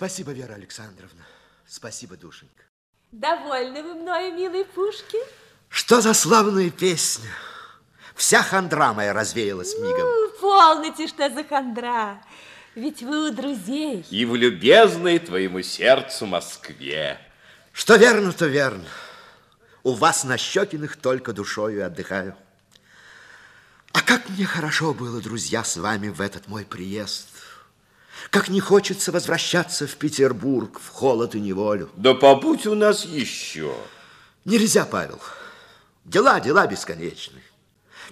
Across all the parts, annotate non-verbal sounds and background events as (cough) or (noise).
Спасибо, Вера Александровна. Спасибо, душенька. Довольны вы мною, милый Пушкин? Что за славная песня. Вся хандра моя развеялась мигом. Ну, полните, что за хандра. Ведь вы у друзей. И в любезной твоему сердцу Москве. Что верно, то верно. У вас на Щекиных только душою отдыхаю. А как мне хорошо было, друзья, с вами в этот мой приезд. Как не хочется возвращаться в Петербург, в холод и неволю. Да побудь у нас еще. Нельзя, Павел. Дела, дела бесконечны.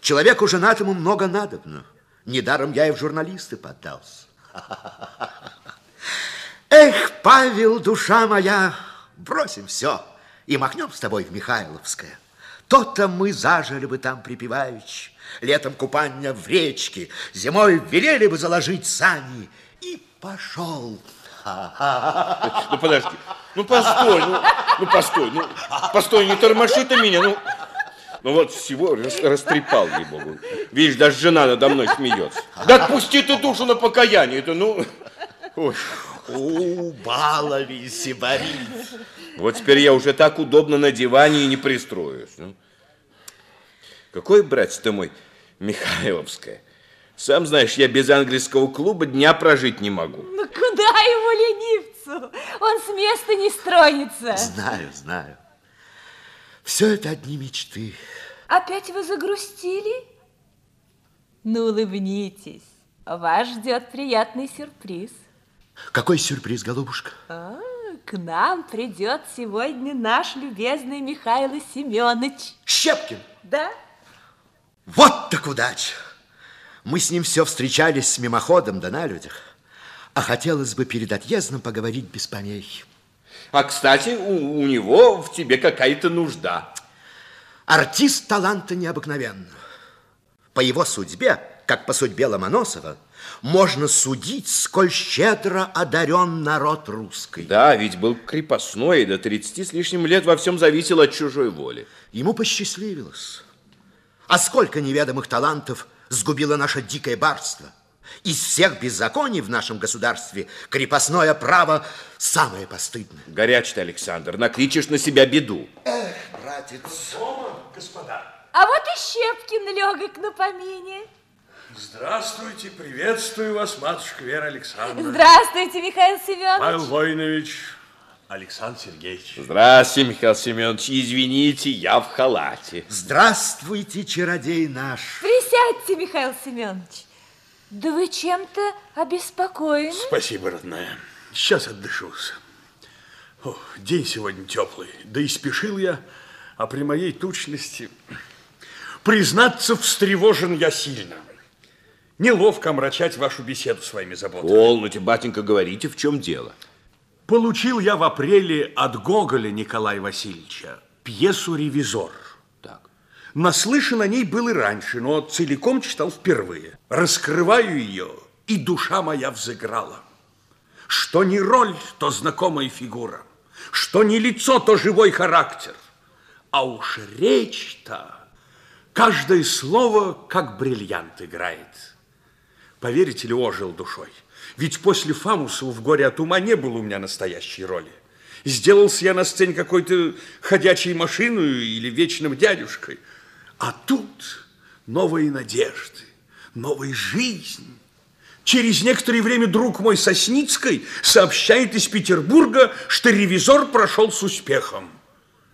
Человеку женатому много надобно. Недаром я и в журналисты поддался. (laughs) Эх, Павел, душа моя, бросим все и махнем с тобой в Михайловское. То-то мы зажили бы там припеваючи, летом купания в речке, зимой велели бы заложить сани и пошел. Ну, подожди. Ну, постой, ну, ну постой, ну, постой, не тормоши ты меня, ну... Ну вот всего рас, растрепал, ей-богу. Видишь, даже жена надо мной смеется. Да отпусти ты душу на покаяние, это ну... Ой. У, баловись, Борис. Вот теперь я уже так удобно на диване и не пристроюсь. Ну. Какой, братец ты мой, Михайловская. Сам знаешь, я без английского клуба дня прожить не могу. Ну куда ему ленивцу? Он с места не стронется. Знаю, знаю. Все это одни мечты. Опять вы загрустили? Ну, улыбнитесь. Вас ждет приятный сюрприз. Какой сюрприз, голубушка? А, к нам придет сегодня наш любезный Михаил Семенович. Щепкин? Да. Вот так удача! Мы с ним все встречались с мимоходом да на людях. А хотелось бы перед отъездом поговорить без помех. А, кстати, у, у него в тебе какая-то нужда. Артист таланта необыкновенного. По его судьбе, как по судьбе Ломоносова, можно судить, сколь щедро одарен народ русский. Да, ведь был крепостной, и до 30 с лишним лет во всем зависел от чужой воли. Ему посчастливилось. А сколько неведомых талантов сгубило наше дикое барство. Из всех беззаконий в нашем государстве крепостное право самое постыдное. Горяч ты, Александр, накличешь на себя беду. Эх, братец. Дома, господа. А вот и Щепкин легок на помине. Здравствуйте, приветствую вас, матушка Вера Александровна. Здравствуйте, Михаил Семенович. Павел Войнович, Александр Сергеевич. Здравствуйте, Михаил Семенович. Извините, я в халате. Здравствуйте, чародей наш. Присядьте, Михаил Семенович. Да вы чем-то обеспокоены? Спасибо, родная. Сейчас отдышусь. О, день сегодня теплый, да и спешил я, а при моей тучности... Признаться, встревожен я сильно. Неловко омрачать вашу беседу своими заботами. Полноте, батенька, говорите, в чем дело. Получил я в апреле от Гоголя Николая Васильевича пьесу «Ревизор». Так. Наслышан о ней был и раньше, но целиком читал впервые. Раскрываю ее, и душа моя взыграла. Что не роль, то знакомая фигура. Что не лицо, то живой характер. А уж речь-то, каждое слово, как бриллиант играет. Поверите ли, ожил душой. Ведь после Фамусова в «Горе от ума» не было у меня настоящей роли. Сделался я на сцене какой-то ходячей машиной или вечным дядюшкой. А тут новые надежды, новая жизнь. Через некоторое время друг мой Сосницкой сообщает из Петербурга, что ревизор прошел с успехом.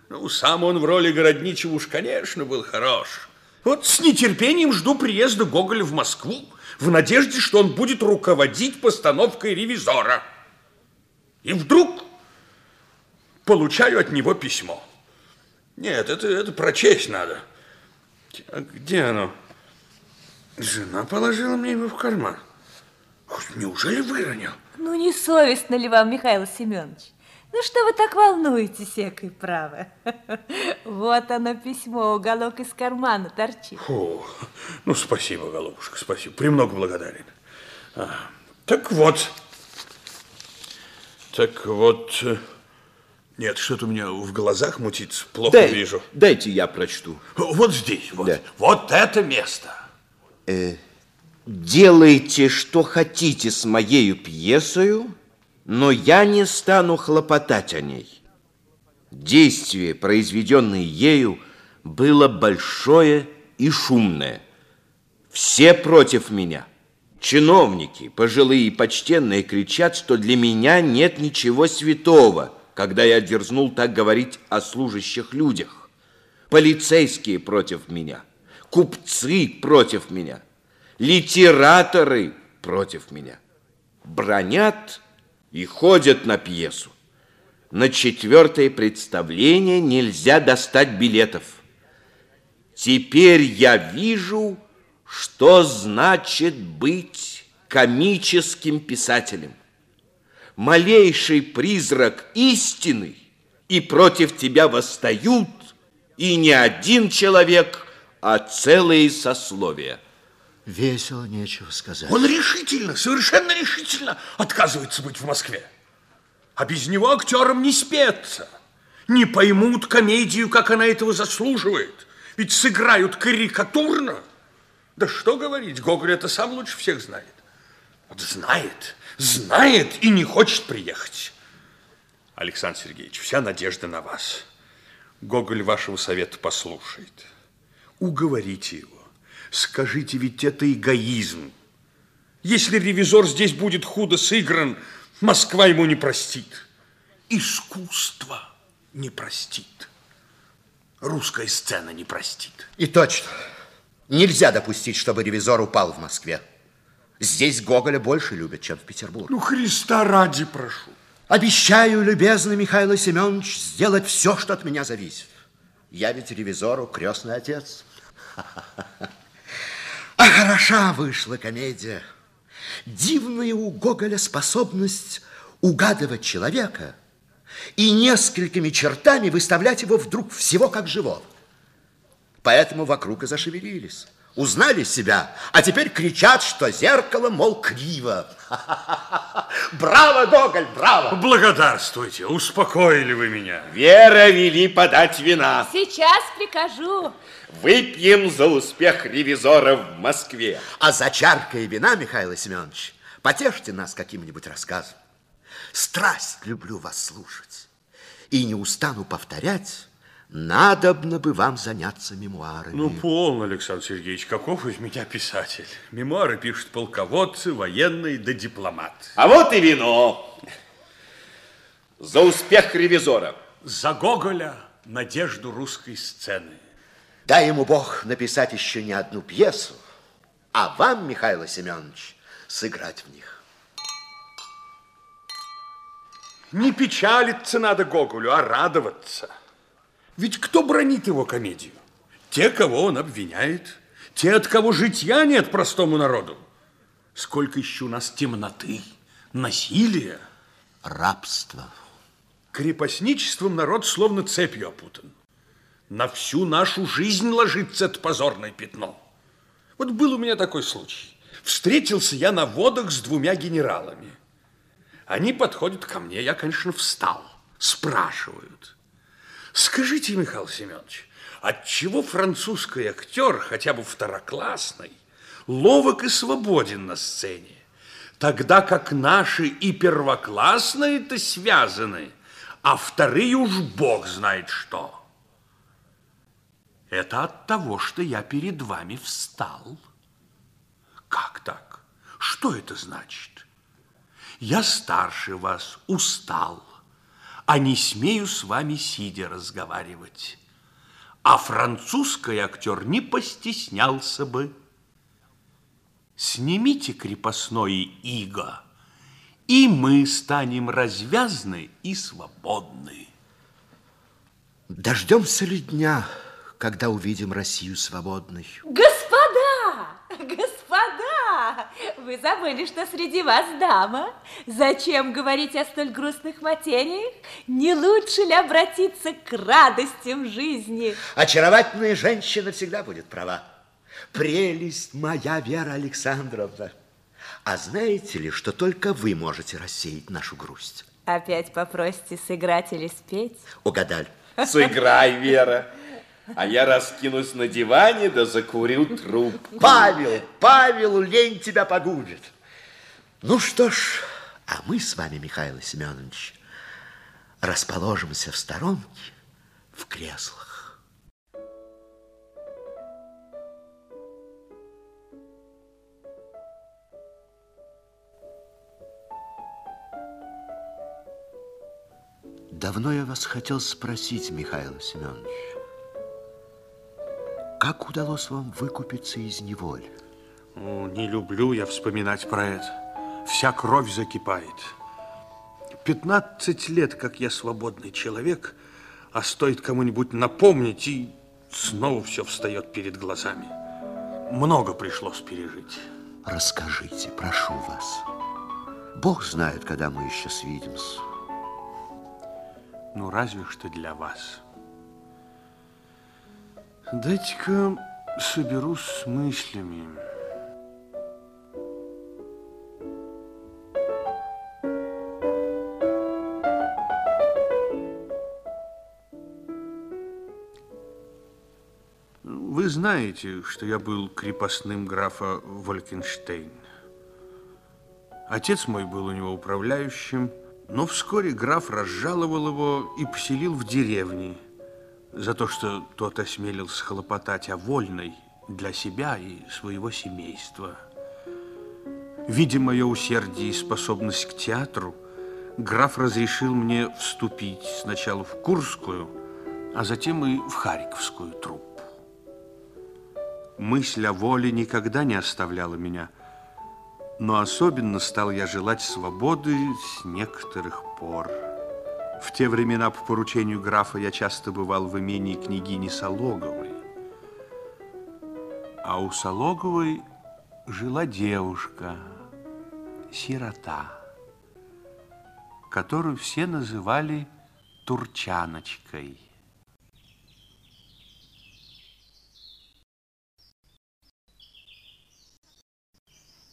Ну, сам он в роли городничего уж, конечно, был хорош. Вот с нетерпением жду приезда Гоголя в Москву в надежде, что он будет руководить постановкой ревизора. И вдруг получаю от него письмо. Нет, это, это прочесть надо. А где оно? Жена положила мне его в карман. Неужели выронил? Ну, не совестно ли вам, Михаил Семенович? Ну, что вы так волнуетесь, экой право? (laughs) Вот оно письмо, уголок из кармана торчит. Фу, ну, спасибо, голубушка, спасибо. Премного благодарен. А, так вот. Так вот. э, Нет, что-то у меня в глазах мутится, плохо Дай- вижу. Дайте я прочту. Вот здесь, вот. Да. Вот это место. Делайте, что хотите с моею пьесою, но я не стану хлопотать о ней. Действие, произведенное ею, было большое и шумное. Все против меня. Чиновники, пожилые и почтенные, кричат, что для меня нет ничего святого, когда я дерзнул так говорить о служащих людях. Полицейские против меня, купцы против меня, литераторы против меня. Бронят и ходят на пьесу. На четвертое представление нельзя достать билетов. Теперь я вижу, что значит быть комическим писателем. Малейший призрак истины, и против тебя восстают, и не один человек, а целые сословия. Весело, нечего сказать. Он решительно, совершенно решительно отказывается быть в Москве. А без него актерам не спеться. Не поймут комедию, как она этого заслуживает. Ведь сыграют карикатурно. Да что говорить, Гоголь это сам лучше всех знает. Вот знает, знает и не хочет приехать. Александр Сергеевич, вся надежда на вас. Гоголь вашего совета послушает. Уговорите его. Скажите, ведь это эгоизм. Если ревизор здесь будет худо сыгран, Москва ему не простит. Искусство не простит. Русская сцена не простит. И точно. Нельзя допустить, чтобы ревизор упал в Москве. Здесь Гоголя больше любят, чем в Петербурге. Ну, Христа ради прошу. Обещаю, любезный Михаил Семенович, сделать все, что от меня зависит. Я ведь ревизору крестный отец. (laughs) А хороша вышла комедия. Дивная у Гоголя способность угадывать человека и несколькими чертами выставлять его вдруг всего как живого. Поэтому вокруг и зашевелились. Узнали себя, а теперь кричат, что зеркало, мол, криво. (laughs) Браво, Гоголь, браво! Благодарствуйте, успокоили вы меня. Вера вели подать вина. Сейчас прикажу. Выпьем за успех ревизора в Москве. А за чаркой вина, Михаил Семенович, потешьте нас каким-нибудь рассказом. Страсть люблю вас слушать. И не устану повторять, надобно бы вам заняться мемуарами. Ну, полно, Александр Сергеевич, каков из меня писатель. Мемуары пишут полководцы, военные да дипломаты. А вот и вино. За успех ревизора. За Гоголя надежду русской сцены. Дай ему Бог написать еще не одну пьесу, а вам, Михаил Семенович, сыграть в них. Не печалиться надо Гоголю, а радоваться. Ведь кто бронит его комедию? Те, кого он обвиняет, те, от кого житья нет простому народу. Сколько еще у нас темноты, насилия. Рабство. Крепостничеством народ словно цепью опутан. На всю нашу жизнь ложится это позорное пятно. Вот был у меня такой случай. Встретился я на водах с двумя генералами. Они подходят ко мне, я, конечно, встал. Спрашивают. Скажите, Михаил Семенович, отчего французский актер, хотя бы второклассный, ловок и свободен на сцене, тогда как наши и первоклассные-то связаны, а вторые уж бог знает что. Это от того, что я перед вами встал. Как так? Что это значит? Я старше вас, устал, а не смею с вами сидя разговаривать. А французский актер не постеснялся бы. Снимите крепостное иго, и мы станем развязны и свободны. Дождемся ли дня, когда увидим Россию свободной? Господа! Господа! Вы забыли, что среди вас дама. Зачем говорить о столь грустных материях? Не лучше ли обратиться к радостям жизни? Очаровательная женщина всегда будет права. Прелесть моя Вера Александровна. А знаете ли, что только вы можете рассеять нашу грусть? Опять попросите сыграть или спеть? Угадали. Сыграй, Вера. А я раскинусь на диване, да закурю трубку. Павел, Павел, лень тебя погубит. Ну что ж, а мы с вами, Михаил Семенович, расположимся в сторонке в креслах. Давно я вас хотел спросить, Михаил Семенович, как удалось вам выкупиться из неволи? Ну, не люблю я вспоминать про это. Вся кровь закипает. 15 лет, как я свободный человек, а стоит кому-нибудь напомнить, и снова все встает перед глазами. Много пришлось пережить. Расскажите, прошу вас. Бог знает, когда мы еще свидимся. Ну, разве что для вас. Дайте-ка соберусь с мыслями. Вы знаете, что я был крепостным графа Волькенштейн. Отец мой был у него управляющим, но вскоре граф разжаловал его и поселил в деревне за то, что тот осмелился хлопотать о вольной для себя и своего семейства. Видя мое усердие и способность к театру, граф разрешил мне вступить сначала в Курскую, а затем и в Харьковскую труппу. Мысль о воле никогда не оставляла меня, но особенно стал я желать свободы с некоторых пор. В те времена по поручению графа я часто бывал в имении княгини Сологовой. А у Сологовой жила девушка, сирота, которую все называли Турчаночкой.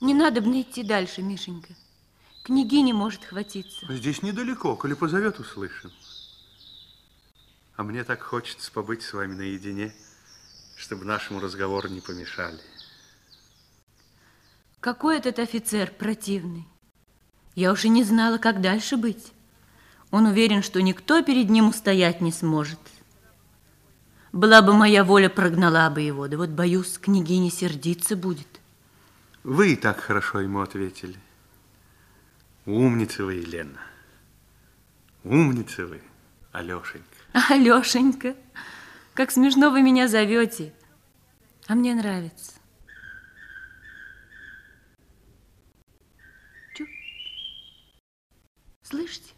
Не надо бы идти дальше, Мишенька. Княгиня может хватиться. Здесь недалеко, коли позовет, услышим. А мне так хочется побыть с вами наедине, чтобы нашему разговору не помешали. Какой этот офицер противный. Я уже не знала, как дальше быть. Он уверен, что никто перед ним устоять не сможет. Была бы моя воля, прогнала бы его. Да вот, боюсь, княгиня сердиться будет. Вы и так хорошо ему ответили. Умница вы, Елена. Умница вы, Алешенька. (laughs) Алешенька, как смешно вы меня зовете. А мне нравится. Чу. Слышите?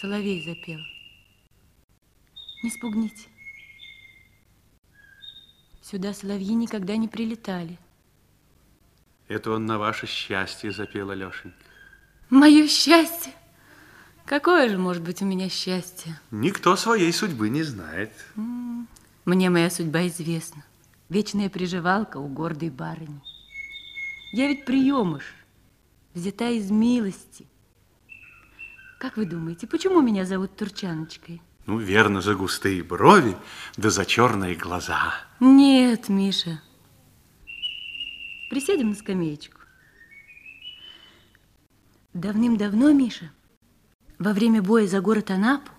Соловей запел. Не спугните. Сюда соловьи никогда не прилетали. Это он на ваше счастье запел, Алешенька. Мое счастье? Какое же может быть у меня счастье? Никто своей судьбы не знает. Мне моя судьба известна. Вечная приживалка у гордой барыни. Я ведь приемыш, взята из милости. Как вы думаете, почему меня зовут Турчаночкой? Ну, верно, за густые брови, да за черные глаза. Нет, Миша. Присядем на скамеечку. Давным-давно, Миша, во время боя за город Анапу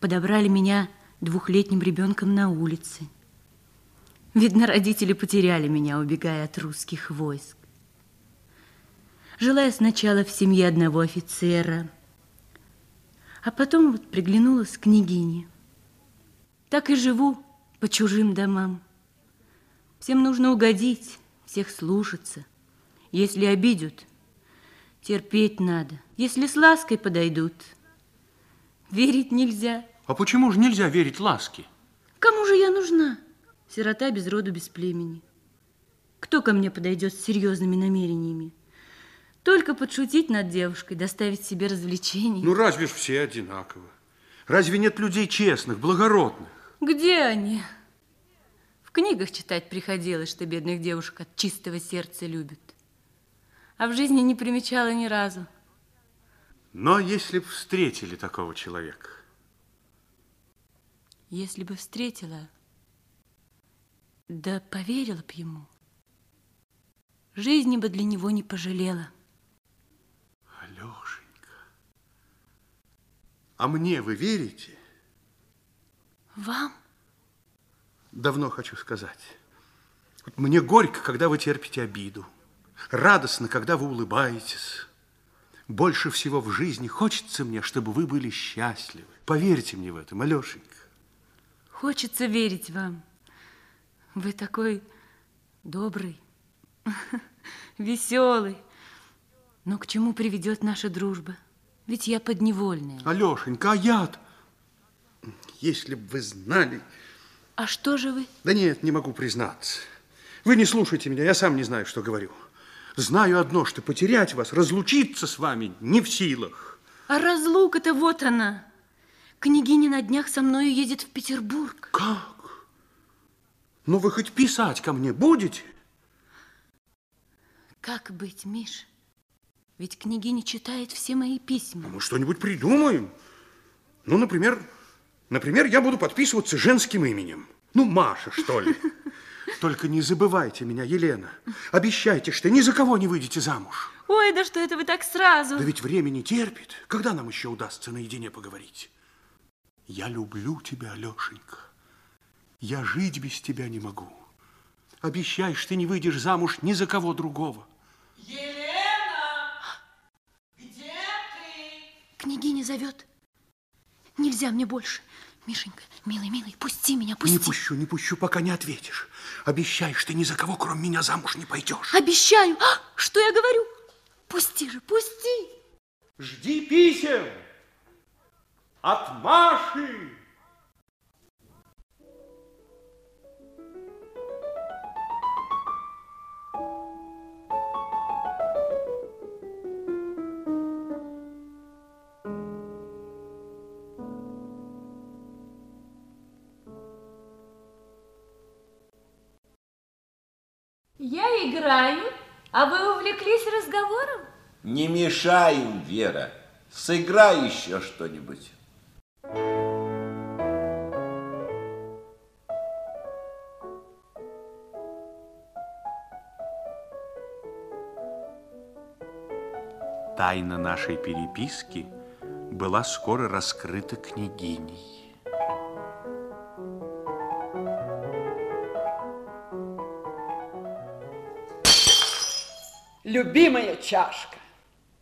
подобрали меня двухлетним ребенком на улице. Видно, родители потеряли меня, убегая от русских войск. Жила я сначала в семье одного офицера, а потом вот приглянулась к княгине. Так и живу по чужим домам. Всем нужно угодить, всех слушаться. Если обидят, терпеть надо. Если с лаской подойдут, верить нельзя. А почему же нельзя верить ласке? Кому же я нужна? Сирота без роду, без племени. Кто ко мне подойдет с серьезными намерениями? Только подшутить над девушкой, доставить себе развлечений. Ну, разве ж все одинаковы? Разве нет людей честных, благородных? Где они? В книгах читать приходилось, что бедных девушек от чистого сердца любят. А в жизни не примечала ни разу. Но если бы встретили такого человека, Если бы встретила, да поверила б ему, жизни бы для него не пожалела. Алешенька, а мне вы верите? Вам? Давно хочу сказать. Мне горько, когда вы терпите обиду. Радостно, когда вы улыбаетесь. Больше всего в жизни хочется мне, чтобы вы были счастливы. Поверьте мне в этом, Алешенька. Хочется верить вам. Вы такой добрый, (laughs) веселый. Но к чему приведет наша дружба? Ведь я подневольная. Алешенька, а я Если бы вы знали... А что же вы? Да нет, не могу признаться. Вы не слушайте меня, я сам не знаю, что говорю. Знаю одно, что потерять вас, разлучиться с вами не в силах. А разлука-то вот она. Княгиня на днях со мною едет в Петербург. Как? Ну вы хоть писать ко мне будете? Как быть, Миш? Ведь княгиня читает все мои письма. А мы что-нибудь придумаем. Ну, например, например, я буду подписываться женским именем. Ну, Маша, что ли. (laughs) Только не забывайте меня, Елена. Обещайте, что ни за кого не выйдете замуж. Ой, да что это вы так сразу? Да ведь время не терпит. Когда нам еще удастся наедине поговорить? Я люблю тебя, Алешенька. Я жить без тебя не могу. Обещай, что ты не выйдешь замуж ни за кого другого. Елена! Где ты? Княгиня зовет. Нельзя мне больше. Мишенька, милый, милый, пусти меня, пусти. Не пущу, не пущу, пока не ответишь. Обещай, что ни за кого, кроме меня, замуж не пойдешь. Обещаю. А, что я говорю? Пусти же, пусти. Жди писем от Маши. Разговором? Не мешаем, Вера. Сыграй еще что-нибудь. Тайна нашей переписки была скоро раскрыта княгиней. Любимая чашка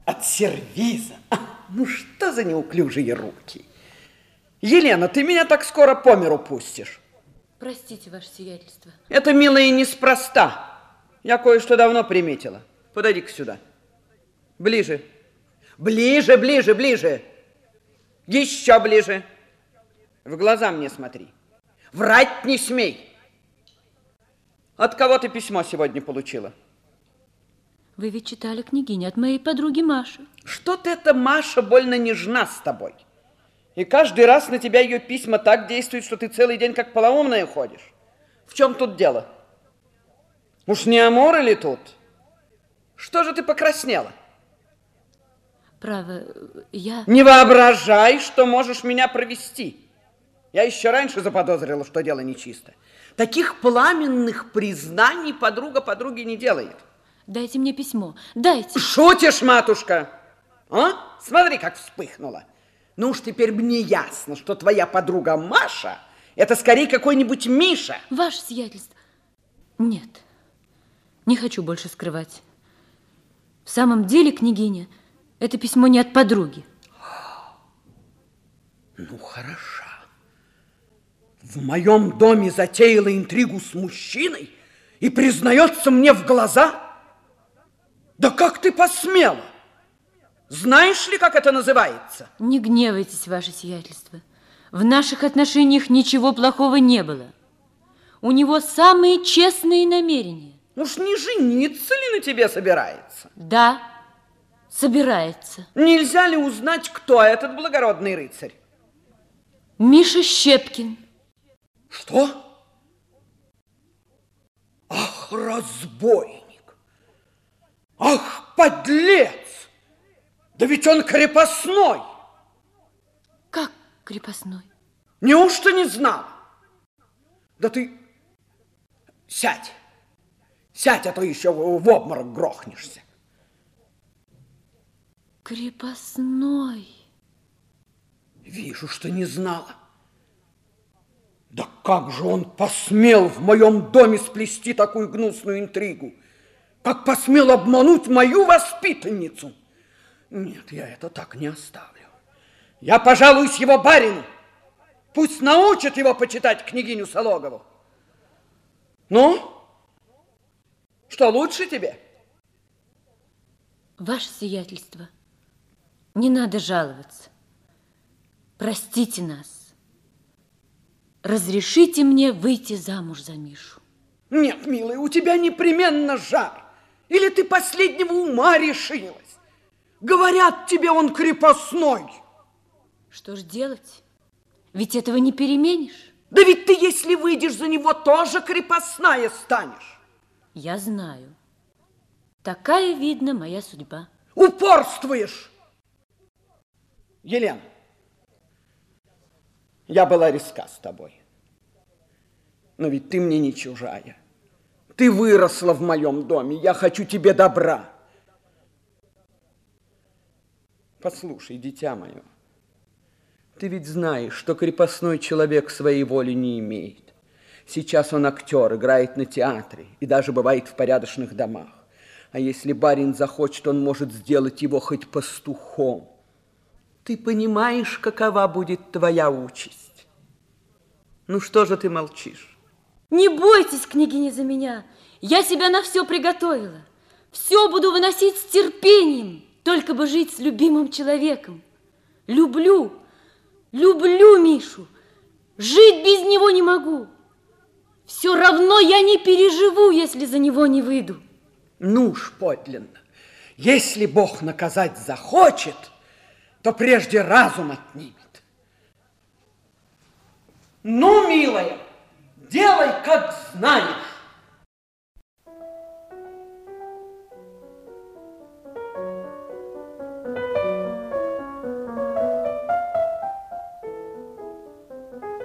от сервиза. А, ну что за неуклюжие руки? Елена, ты меня так скоро по миру пустишь. Простите, ваше сиятельство. Это, милая, неспроста. Я кое-что давно приметила. Подойди-ка сюда. Ближе. Ближе, ближе, ближе. Еще ближе. В глаза мне смотри. Врать не смей. От кого ты письмо сегодня получила? Вы ведь читали княгиня от моей подруги Маши. Что-то эта Маша больно нежна с тобой. И каждый раз на тебя ее письма так действуют, что ты целый день как полоумная ходишь. В чем тут дело? Уж не амор ли тут? Что же ты покраснела? Право, я... Не воображай, что можешь меня провести. Я еще раньше заподозрила, что дело нечисто. Таких пламенных признаний подруга подруги не делает. Дайте мне письмо, дайте. Шутишь, матушка? А? Смотри, как вспыхнула. Ну уж теперь мне ясно, что твоя подруга Маша это скорее какой-нибудь Миша. Ваше сиятельство. Нет, не хочу больше скрывать. В самом деле, княгиня, это письмо не от подруги. Ну, хорошо. В моем доме затеяла интригу с мужчиной и признается мне в глаза? Да как ты посмела? Знаешь ли, как это называется? Не гневайтесь, ваше сиятельство. В наших отношениях ничего плохого не было. У него самые честные намерения. Уж не жениться ли на тебе собирается? Да, собирается. Нельзя ли узнать, кто этот благородный рыцарь? Миша Щепкин. Что? Ах, разбойник! Ах, подлец! Да ведь он крепостной! Как крепостной? Неужто не знал? Да ты сядь, сядь, а то еще в в обморок грохнешься. Крепостной. Вижу, что не знала. Да как же он посмел в моем доме сплести такую гнусную интригу? Как посмел обмануть мою воспитанницу? Нет, я это так не оставлю. Я пожалуюсь его барину. Пусть научит его почитать княгиню Сологову. Ну, что лучше тебе? Ваше сиятельство, не надо жаловаться. Простите нас. Разрешите мне выйти замуж за Мишу. Нет, милый, у тебя непременно жар. Или ты последнего ума решилась? Говорят тебе, он крепостной. Что ж делать? Ведь этого не переменишь. Да ведь ты, если выйдешь за него, тоже крепостная станешь. Я знаю. Такая, видно, моя судьба. Упорствуешь. Елена, я была резка с тобой. Но ведь ты мне не чужая. Ты выросла в моем доме. Я хочу тебе добра. Послушай, дитя мое, ты ведь знаешь, что крепостной человек своей воли не имеет. Сейчас он актер, играет на театре и даже бывает в порядочных домах. А если барин захочет, он может сделать его хоть пастухом. Ты понимаешь, какова будет твоя участь? Ну что же ты молчишь? Не бойтесь, княгиня, за меня. Я себя на все приготовила. Все буду выносить с терпением, только бы жить с любимым человеком. Люблю, люблю Мишу. Жить без него не могу. Все равно я не переживу, если за него не выйду. Ну уж подлинно. Если Бог наказать захочет, то прежде разум отнимет. Ну, милая, делай, как знаешь.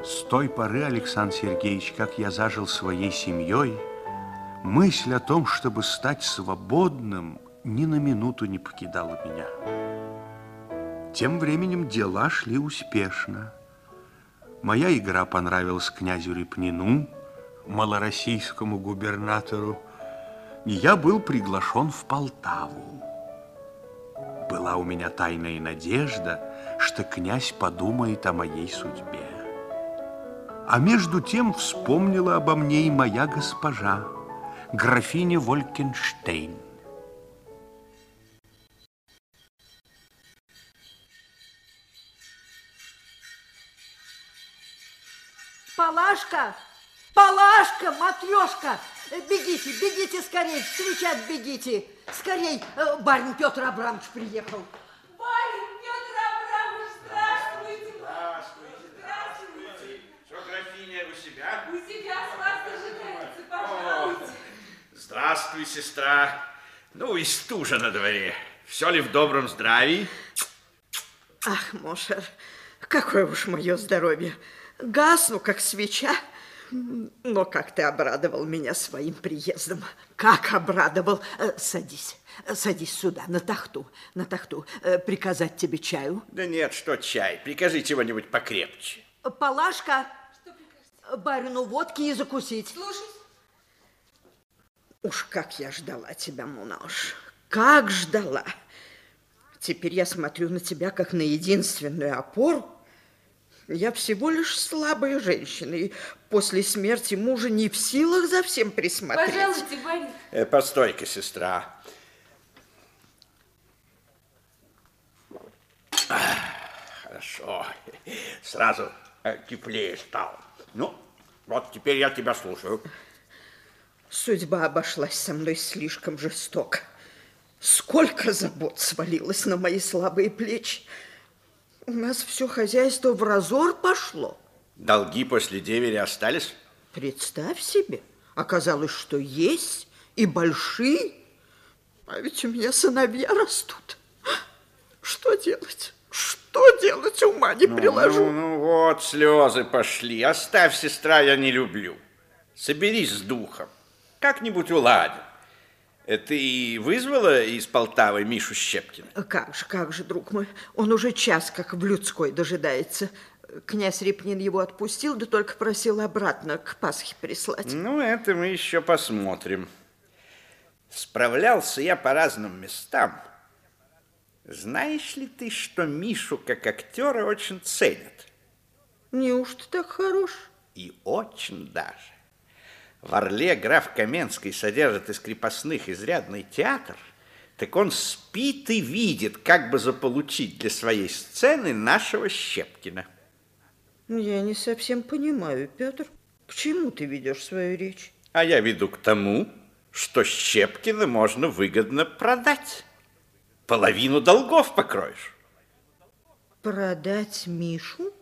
С той поры, Александр Сергеевич, как я зажил своей семьей, мысль о том, чтобы стать свободным, ни на минуту не покидала меня. Тем временем дела шли успешно. Моя игра понравилась князю Репнину, малороссийскому губернатору, и я был приглашен в Полтаву. Была у меня тайная надежда, что князь подумает о моей судьбе. А между тем вспомнила обо мне и моя госпожа, графиня Волькенштейн. Бегите, бегите скорее, встречать бегите. Скорей, э, барин Петр Абрамович приехал. Барин Петр Абрамович, здравствуйте. Здравствуйте. Что, графиня, у себя? У себя с вас дожидается, пожалуйте. Здравствуй, сестра. Ну и стужа на дворе. Все ли в добром здравии? Ах, Мошер, какое уж мое здоровье. Гасну, как свеча. Но как ты обрадовал меня своим приездом. Как обрадовал. Э, Садись, садись сюда, на тахту, на тахту. Э, Приказать тебе чаю? Да нет, что чай. Прикажи чего-нибудь покрепче. Палашка, барину водки и закусить. Слушай, Уж как я ждала тебя, Мунаш. Как ждала. Теперь я смотрю на тебя как на единственную опору. Я всего лишь слабая женщина, и после смерти мужа не в силах за всем присмотреть. пожалуйте, барин. Э, постой-ка, сестра. Ах, Хорошо. Сразу э, теплее стало. Ну, вот теперь я тебя слушаю. Судьба обошлась со мной слишком жестоко. Сколько забот свалилось на мои слабые плечи. У нас все хозяйство в разор пошло. Долги после девери остались? Представь себе, оказалось, что есть и большие. А ведь у меня сыновья растут. Что делать? Что делать? Ума не приложу. Ну, ну вот, слезы пошли. Оставь, сестра, я не люблю. Соберись с духом. Как-нибудь уладим. Э, Ты вызвала из Полтавы Мишу Щепкина? Как же, как же, друг мой, он уже час как в людской дожидается. Князь Репнин его отпустил, да только просил обратно к Пасхе прислать. Ну, это мы еще посмотрим. Справлялся я по разным местам. Знаешь ли ты, что Мишу как актера очень ценят? Неужто так хорош? И очень даже. В Орле граф Каменский содержит из крепостных изрядный театр, так он спит и видит, как бы заполучить для своей сцены нашего Щепкина. Я не совсем понимаю, Петр. К чему ты ведешь свою речь? А я веду к тому, что Щепкина можно выгодно продать. Половину долгов покроешь. Продать Мишу?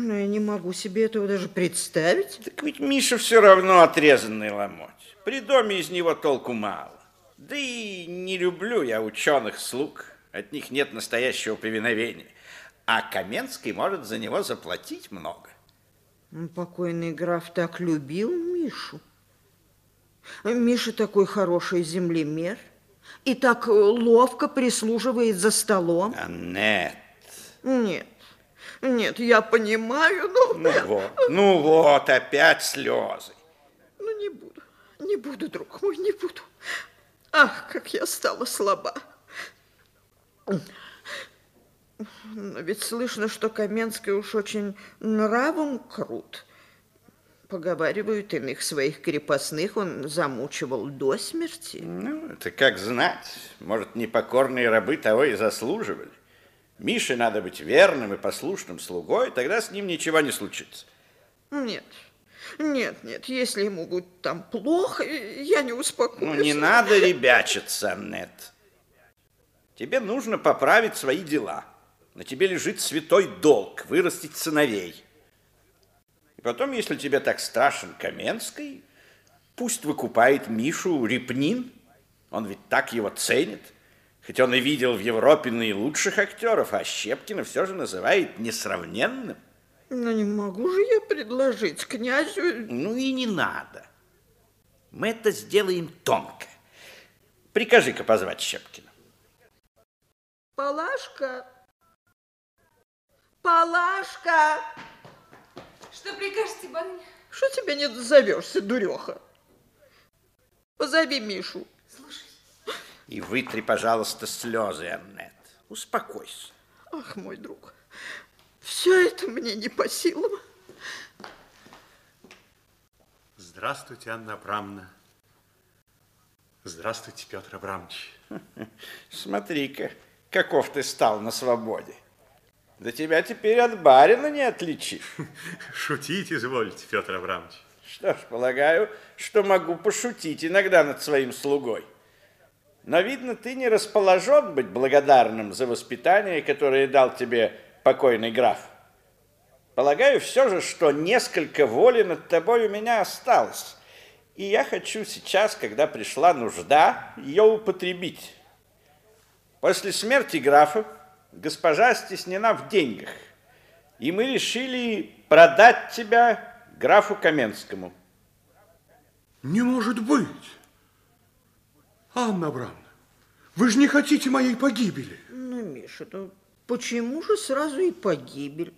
Но я не могу себе этого даже представить. Так ведь Миша все равно отрезанный ломоть. При доме из него толку мало. Да и не люблю я ученых слуг. От них нет настоящего повиновения. А Каменский может за него заплатить много. Ну, Покойный граф так любил Мишу. Миша такой хороший землемер и так ловко прислуживает за столом. Аннет, Нет, нет, я понимаю, но... ну вот, ну вот, опять слезы. Ну, не буду, не буду, друг мой, не буду. Ах, как я стала слаба. Но ведь слышно, что Каменский уж очень нравом крут. Поговаривают, иных своих крепостных он замучивал до смерти. Ну, это как знать. Может, непокорные рабы того и заслуживали. Мише надо быть верным и послушным слугой, тогда с ним ничего не случится. Нет, нет, нет, если ему будет там плохо, я не успокоюсь. Ну, не надо ребячиться, Аннет. Тебе нужно поправить свои дела. На тебе лежит святой долг вырастить сыновей. И потом, если тебе так страшен Каменский, пусть выкупает Мишу Репнин. Он ведь так его ценит. Хоть он и видел в Европе наилучших актеров, а Щепкина все же называет несравненным. Но не могу же я предложить князю... Ну и не надо. Мы это сделаем тонко. Прикажи-ка позвать Щепкина. Палашка, Палашка, Что прикажете, барыня? что тебя не зовешься, дуреха? Позови Мишу. И вытри, пожалуйста, слезы, Аннет. Успокойся. Ах, мой друг, все это мне не по силам. Здравствуйте, Анна Абрамовна. Здравствуйте, Петр Абрамович. (laughs) Смотри-ка, каков ты стал на свободе. Да тебя теперь от барина не отличишь. (laughs) Шутить изволите, Петр Абрамович. Что ж, полагаю, что могу пошутить иногда над своим слугой. Но, видно, ты не расположен быть благодарным за воспитание, которое дал тебе покойный граф. Полагаю все же, что несколько воли над тобой у меня осталось. И я хочу сейчас, когда пришла нужда, ее употребить. После смерти графа госпожа стеснена в деньгах, и мы решили продать тебя графу Каменскому. Не может быть. Анна Абрамовна, вы же не хотите моей погибели. Ну, Миша, ну почему же сразу и погибель?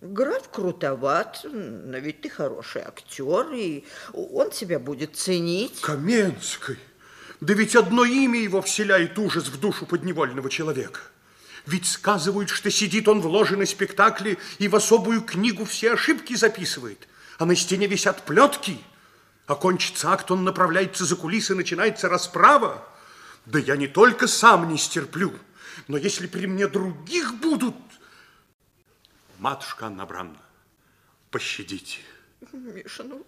Граф крутоват, но ведь ты хороший актер, и он тебя будет ценить. Каменской. Да ведь одно имя его вселяет ужас в душу подневольного человека. Ведь сказывают, что сидит он в ложе на спектакле и в особую книгу все ошибки записывает, а на стене висят плетки. Окончится акт, он направляется за кулисы, начинается расправа. Да я не только сам не стерплю, но если при мне других будут... Матушка Анна Абрамовна, пощадите. Миша, ну,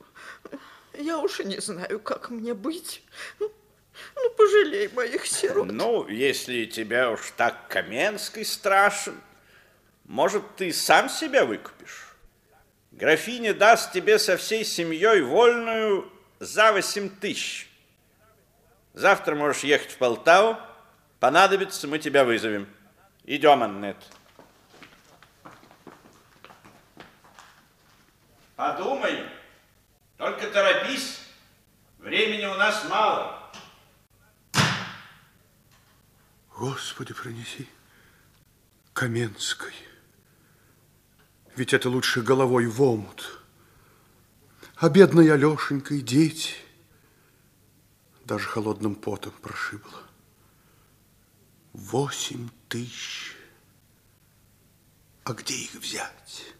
Я уж и не знаю, как мне быть. Ну, ну пожалей моих сирот. Ну, если тебя уж так Каменский страшен, может, ты сам себя выкупишь? Графиня даст тебе со всей семьей вольную за восемь тысяч. Завтра можешь ехать в Полтаву. Понадобится, мы тебя вызовем. Идем, Аннет. Подумай, только торопись. Времени у нас мало. Господи, пронеси. Каменской. Ведь это лучше головой в омут. А Алешенька и дети даже холодным потом прошибло. Восемь тысяч. А где их взять?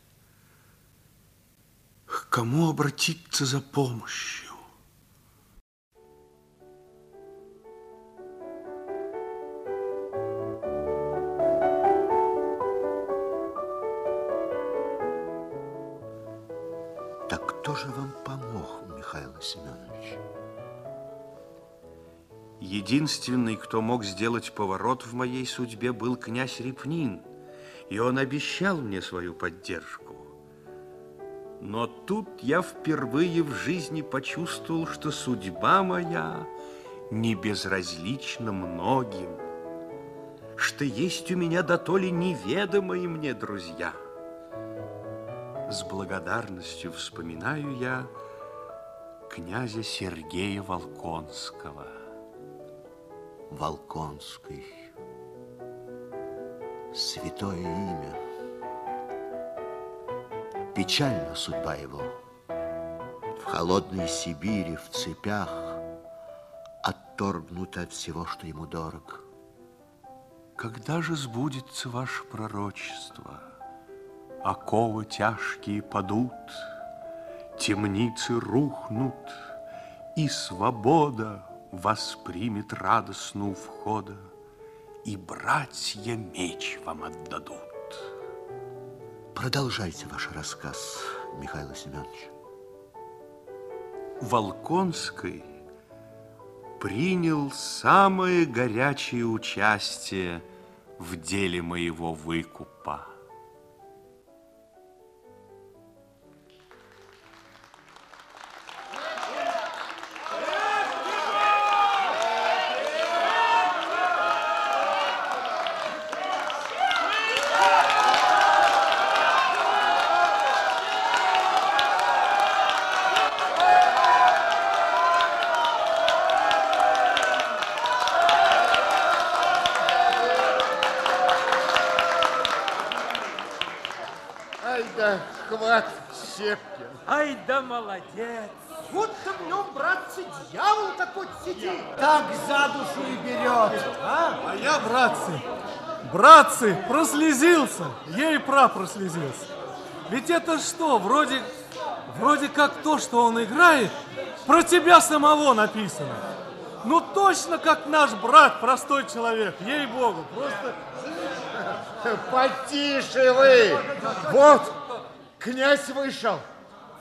К кому обратиться за помощью? Кто же вам помог, Михаил Семенович? Единственный, кто мог сделать поворот в моей судьбе, был князь Репнин, и он обещал мне свою поддержку. Но тут я впервые в жизни почувствовал, что судьба моя не безразлична многим, что есть у меня до то ли неведомые мне друзья. С благодарностью вспоминаю я князя Сергея Волконского. Волконский. Святое имя. Печальна судьба его. В холодной Сибири, в цепях, отторгнут от всего, что ему дорог. Когда же сбудется ваше пророчество? Оковы тяжкие падут, темницы рухнут, и свобода воспримет радостно у входа, и братья меч вам отдадут. Продолжайте ваш рассказ, Михаил Семенович. Волконский принял самое горячее участие в деле моего выкупа. Щепкин. Ай да молодец. Будто в нем, братцы, дьявол какой-то сидит. Так за душу и берет. А? А я, братцы, братцы, прослезился. Я и прав прослезился. Ведь это что, вроде, вроде как то, что он играет, про тебя самого написано. Ну точно как наш брат, простой человек, ей-богу, просто... Потише вы. Вот, князь вышел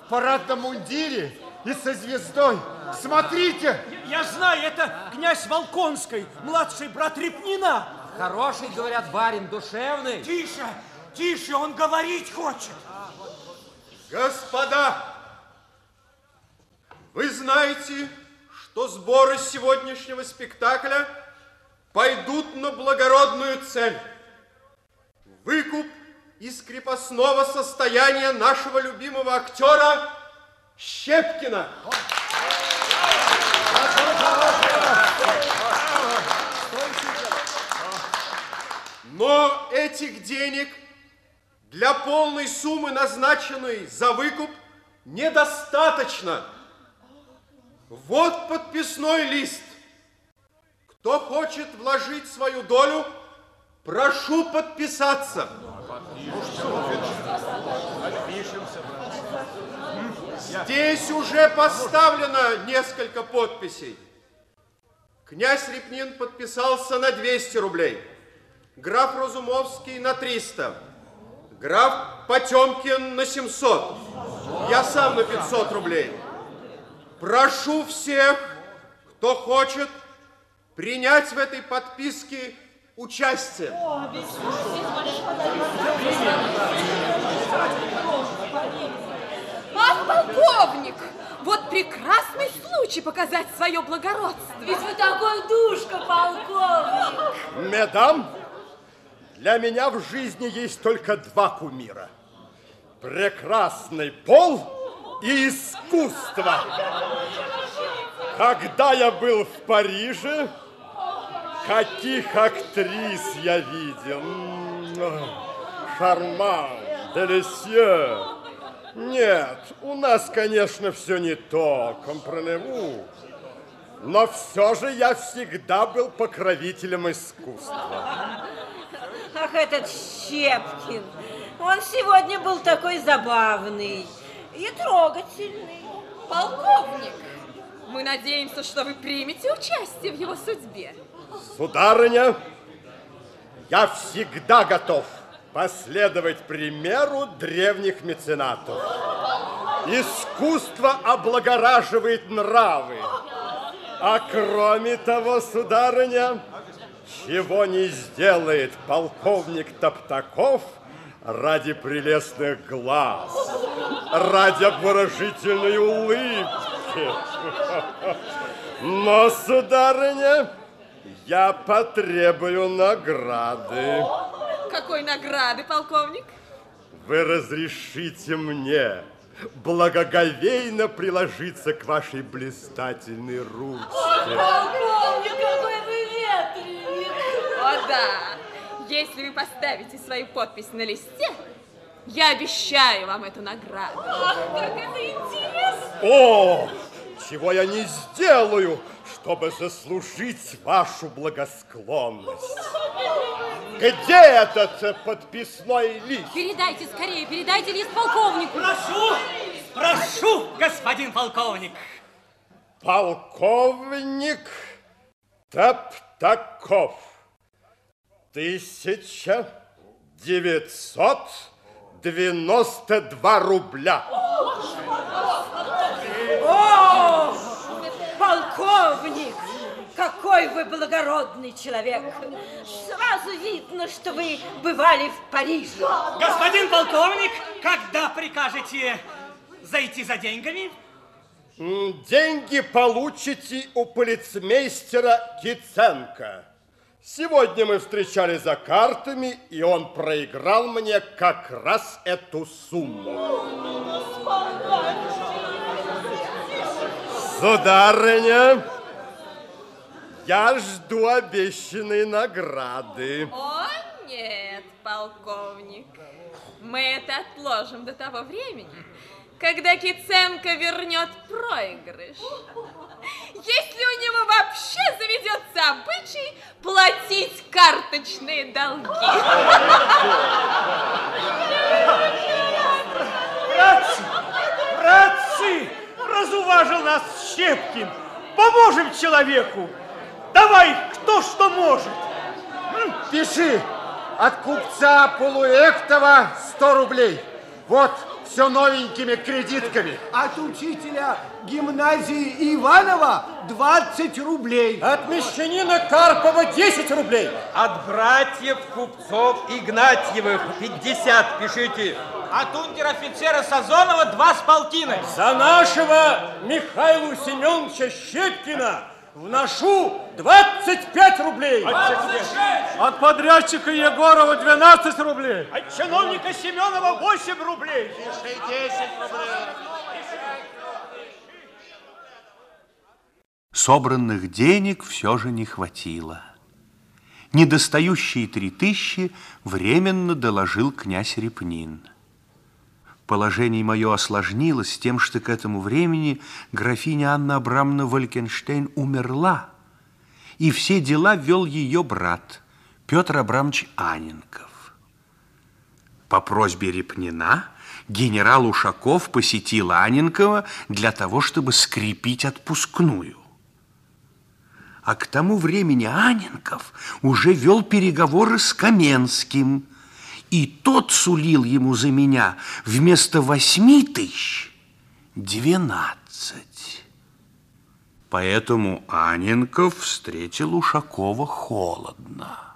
в парадном мундире и со звездой. Смотрите. Я знаю, это князь Волконский, младший брат Репнина. Хороший, говорят, барин, душевный. Тише, тише, он говорить хочет. Господа, вы знаете, что сборы сегодняшнего спектакля пойдут на благородную цель. Выкуп из крепостного состояния нашего любимого актера Щепкина. Но этих денег для полной суммы, назначенной за выкуп, недостаточно. Вот подписной лист. Кто хочет вложить свою долю, прошу подписаться. Здесь уже поставлено несколько подписей. Князь Репнин подписался на 200 рублей. Граф Разумовский на 300. Граф Потемкин на 700. Я сам на 500 рублей. Прошу всех, кто хочет принять в этой подписке участие. Ах, полковник! Вот прекрасный случай показать свое благородство. Ведь вы такой душка, полковник. Медам, для меня в жизни есть только два кумира. Прекрасный пол и искусство. Когда я был в Париже, каких актрис я видел. Шарман, Делесье. Нет, у нас, конечно, все не то, компреневу. Но все же я всегда был покровителем искусства. Ах, этот Щепкин. Он сегодня был такой забавный и трогательный. Полковник, мы надеемся, что вы примете участие в его судьбе. Сударыня, я всегда готов последовать примеру древних меценатов. Искусство облагораживает нравы. А кроме того, сударыня, чего не сделает полковник Топтаков ради прелестных глаз, ради обворожительной улыбки. Но, сударыня, я потребую награды. Какой награды, полковник? Вы разрешите мне благоговейно приложиться к вашей блистательной ручке. Полковник, какой вы ветреный. О, да. Если вы поставите свою подпись на листе, я обещаю вам эту награду. Ах, как это интересно. О, чего я не сделаю, чтобы заслужить вашу благосклонность. Где этот подписной лист? Передайте скорее, передайте лист полковнику. Прошу, прошу, господин полковник. Полковник Топтаков. Тысяча девятьсот девяносто два рубля. О, полковник! Какой вы благородный человек! Сразу видно, что вы бывали в Париже. Господин полковник, когда прикажете зайти за деньгами? Деньги получите у полицмейстера Киценко. Сегодня мы встречались за картами, и он проиграл мне как раз эту сумму. Сударыня, я жду обещанной награды. О, нет, полковник. Мы это отложим до того времени, когда Киценко вернет проигрыш. Если у него вообще заведется обычай платить карточные долги. Братцы, братцы, разуважил нас Щепкин. Поможем человеку. Давай, кто что может. Пиши, от купца Полуэктова 100 рублей. Вот, все новенькими кредитками. От учителя гимназии Иванова 20 рублей. От мещанина Карпова 10 рублей. От братьев купцов Игнатьевых 50 пишите. От унтер-офицера Сазонова два с полтиной. За нашего Михаила Семеновича Щепкина вношу 25 рублей. От подрядчика Егорова 12 рублей. От чиновника Семенова 8 рублей. Пиши 10 рублей. Собранных денег все же не хватило. Недостающие три тысячи временно доложил князь Репнин. Положение мое осложнилось тем, что к этому времени графиня Анна Абрамовна Валькенштейн умерла, и все дела вел ее брат Петр Абрамович Аненков. По просьбе Репнина генерал Ушаков посетил Аненкова для того, чтобы скрепить отпускную. А к тому времени Аненков уже вел переговоры с Каменским, и тот сулил ему за меня вместо восьми тысяч двенадцать. Поэтому Аненков встретил Ушакова холодно.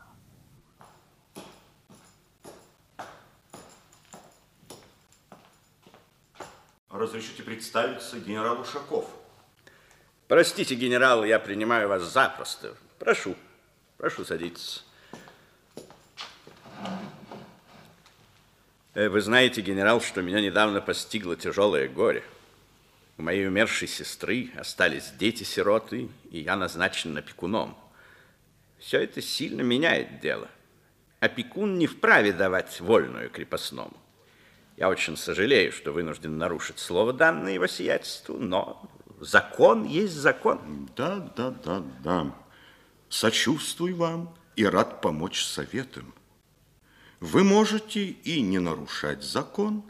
Разрешите представиться, генерал Ушаков. Простите, генерал, я принимаю вас запросто. Прошу, прошу садиться. Э, Вы знаете, генерал, что меня недавно постигло тяжелое горе. У моей умершей сестры остались дети-сироты, и я назначен опекуном. Все это сильно меняет дело. Опекун не вправе давать вольную крепостному. Я очень сожалею, что вынужден нарушить слово, данное его сиятельству, но закон есть закон. Да, да, да, да. Сочувствую вам и рад помочь советом. Вы можете и не нарушать закон,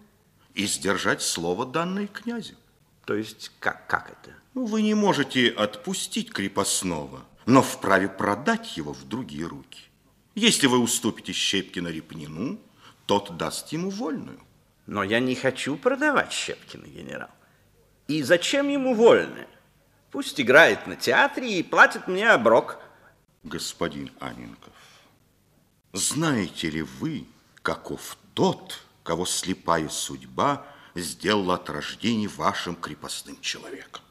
и сдержать слово, данное князю. То есть как, как это? Ну, Вы не можете отпустить крепостного, но вправе продать его в другие руки. Если вы уступите Щепкина Репнину, тот даст ему вольную. Но я не хочу продавать Щепкина, генерал. И зачем ему вольное? Пусть играет на театре и платит мне оброк. Господин Аненков, знаете ли вы, каков тот, кого слепая судьба сделала от рождения вашим крепостным человеком?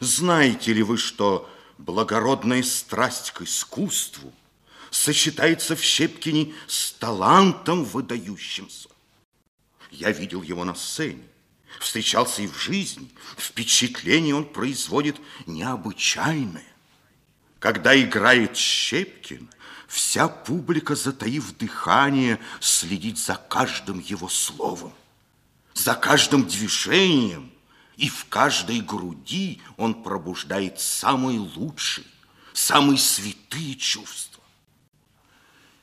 Знаете ли вы, что благородная страсть к искусству сочетается в Щепкине с талантом выдающимся? Я видел его на сцене, встречался и в жизни. Впечатление он производит необычайное. Когда играет Щепкин, вся публика, затаив дыхание, следит за каждым его словом, за каждым движением, и в каждой груди он пробуждает самые лучшие, самые святые чувства.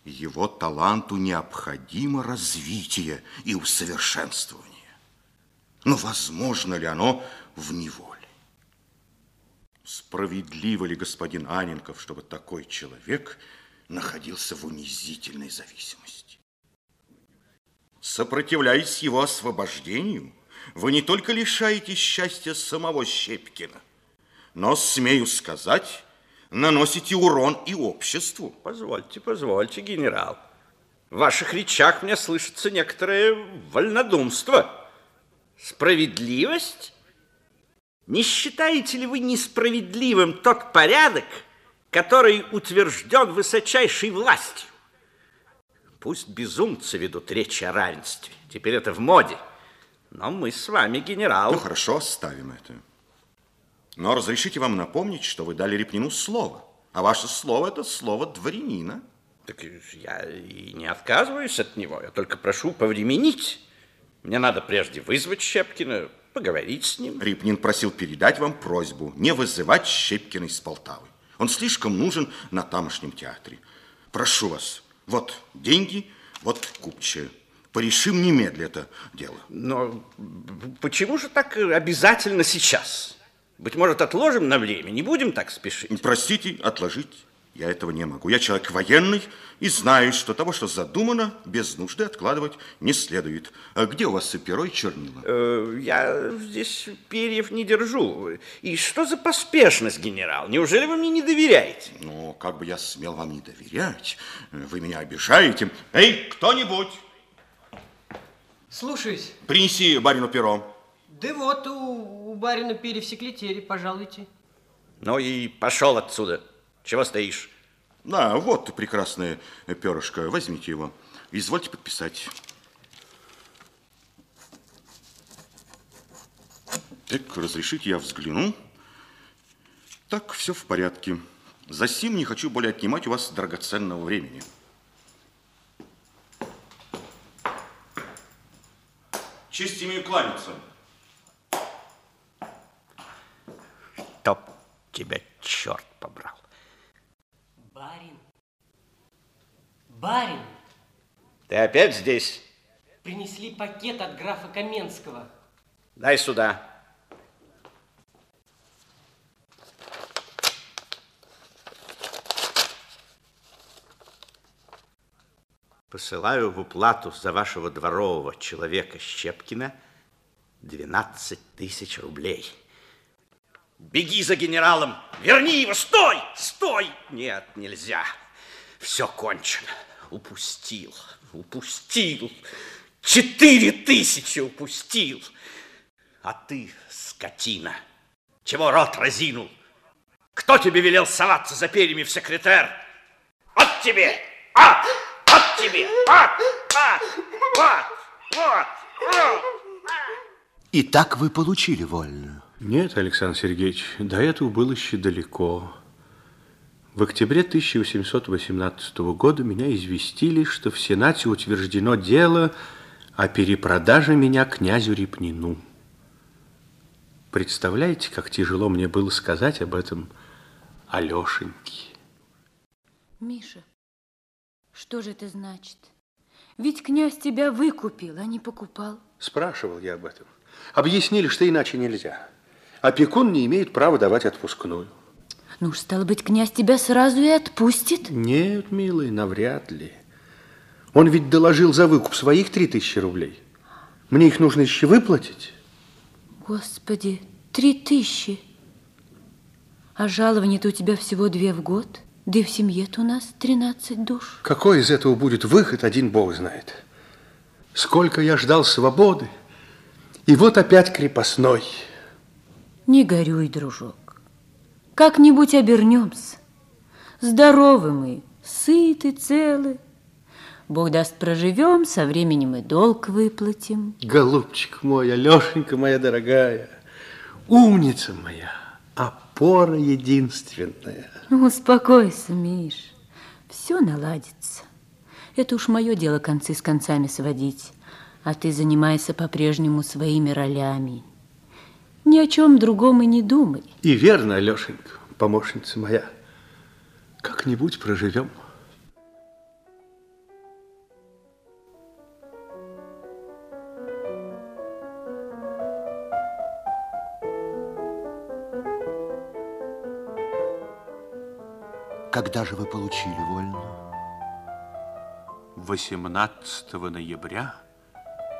Его таланту необходимо развитие и усовершенствование. Но возможно ли оно в неволе? Справедливо ли, господин Аненков, чтобы такой человек находился в унизительной зависимости? Сопротивляясь его освобождению, вы не только лишаете счастья самого Щепкина, но, смею сказать, наносите урон и обществу. Позвольте, позвольте, генерал. В ваших речах мне слышится некоторое вольнодумство. Справедливость? Не считаете ли вы несправедливым тот порядок, который утвержден высочайшей властью? Пусть безумцы ведут речь о равенстве. Теперь это в моде. Но мы с вами, генерал... Ну, хорошо, оставим это. Но разрешите вам напомнить, что вы дали Репнину слово. А ваше слово – это слово дворянина. Так я и не отказываюсь от него. Я только прошу повременить. Мне надо прежде вызвать Щепкина, поговорить с ним. Репнин просил передать вам просьбу не вызывать Щепкина из Полтавы. Он слишком нужен на тамошнем театре. Прошу вас, вот деньги, вот купчая. Порешим немедля это дело. Но почему же так обязательно сейчас? Быть может, отложим на время, не будем так спешить? Простите, отложить я этого не могу. Я человек военный и знаю, что того, что задумано, без нужды откладывать не следует. А где у вас и перо, и чернила? Э, я здесь перьев не держу. И что за поспешность, генерал? Неужели вы мне не доверяете? Ну, как бы я смел вам не доверять? Вы меня обижаете. Эй, кто-нибудь! Слушаюсь. Принеси барину перо. Да вот у, у барина перья в секретаре, пожалуйте. Ну и пошел отсюда. Чего стоишь? Да, вот прекрасное перышко. Возьмите его. Извольте подписать. Так, разрешите, я взгляну. Так, все в порядке. За сим не хочу более отнимать у вас драгоценного времени. Честь имею кланяться. Чтоб тебя черт побрал. Барин. Барин. Ты опять здесь? Принесли пакет от графа Каменского. Дай сюда. Посылаю в уплату за вашего дворового человека Щепкина 12 тысяч рублей. Беги за генералом. Верни его. Стой! Стой! Нет, нельзя. Все кончено. Упустил. Упустил. Четыре тысячи упустил. А ты, скотина, чего рот разинул? Кто тебе велел соваться за перьями в секретарь? От тебе! От! От тебе! От! От! Вот! Вот! Вот! И так вы получили вольную? Нет, Александр Сергеевич, до этого было еще далеко. В октябре 1818 года меня известили, что в Сенате утверждено дело о перепродаже меня князю Репнину. Представляете, как тяжело мне было сказать об этом Алешеньке? Миша, что же это значит? Ведь князь тебя выкупил, а не покупал. Спрашивал я об этом. Объяснили, что иначе нельзя. Опекун не имеет права давать отпускную. Ну стало быть, князь тебя сразу и отпустит. Нет, милый, навряд ли. Он ведь доложил за выкуп своих три тысячи рублей. Мне их нужно еще выплатить. Господи, три тысячи. А жалование-то у тебя всего две в год. Да и в семье-то у нас 13 душ. Какой из этого будет выход, один бог знает. Сколько я ждал свободы, и вот опять крепостной. Не горюй, дружок. Как-нибудь обернемся. Здоровы мы, сыты, целы. Бог даст, проживем, со временем и долг выплатим. Голубчик мой, Алешенька моя дорогая, умница моя, опора единственная. Ну, успокойся, Миш, все наладится. Это уж мое дело концы с концами сводить, а ты занимайся по-прежнему своими ролями. Ни о чем другом и не думай. И верно, Алешенька, помощница моя, как-нибудь проживем. Когда же вы получили вольную? 18 ноября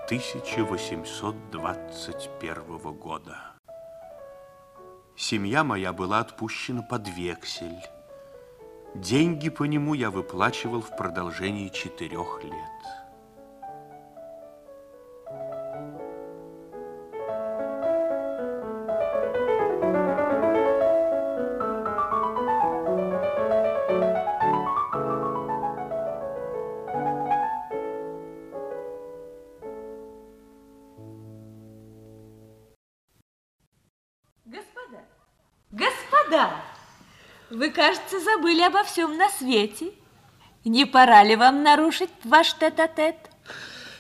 1821 года. Семья моя была отпущена под вексель. Деньги по нему я выплачивал в продолжении четырех лет. Забыли обо всем на свете. Не пора ли вам нарушить ваш тет-а-тет?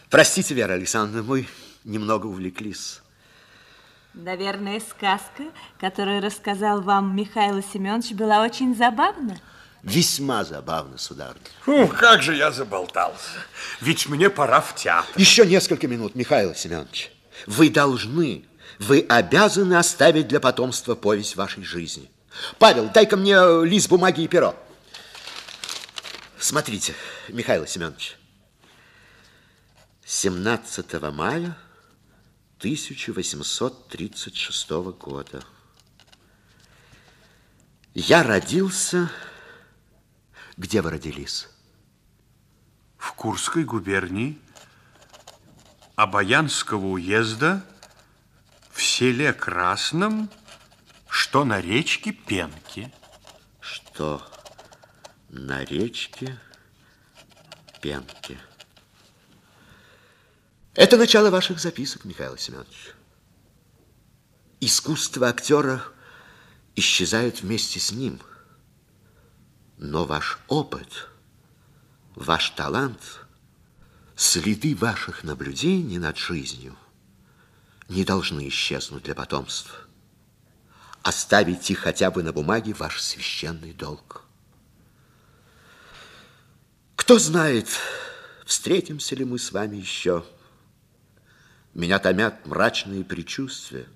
Простите, Вера Александровна, мы немного увлеклись. Наверное, сказка, которую рассказал вам Михаил Семенович, была очень забавна. Весьма забавно, сударыня. Фу, как же я заболтался. Ведь мне пора в театр. Еще несколько минут, Михаил Семенович. Вы должны, вы обязаны оставить для потомства повесть вашей жизни. Павел, дай-ка мне лист бумаги и перо. Смотрите, Михаил Семенович. 17 мая 1836 года. Я родился... Где вы родились? В Курской губернии Обаянского уезда в селе Красном, что на речке Пенки. Что на речке Пенки. Это начало ваших записок, Михаил Семенович. Искусство актера исчезает вместе с ним. Но ваш опыт, ваш талант, следы ваших наблюдений над жизнью не должны исчезнуть для потомства. Оставите хотя бы на бумаге ваш священный долг. Кто знает, встретимся ли мы с вами еще. Меня томят мрачные предчувствия.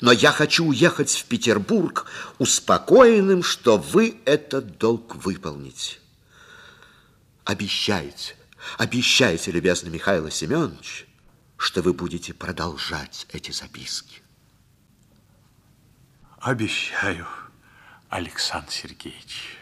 Но я хочу уехать в Петербург успокоенным, что вы этот долг выполните. Обещайте, обещайте, любезный Михаил Семенович, что вы будете продолжать эти записки. Обещаю, Александр Сергеевич.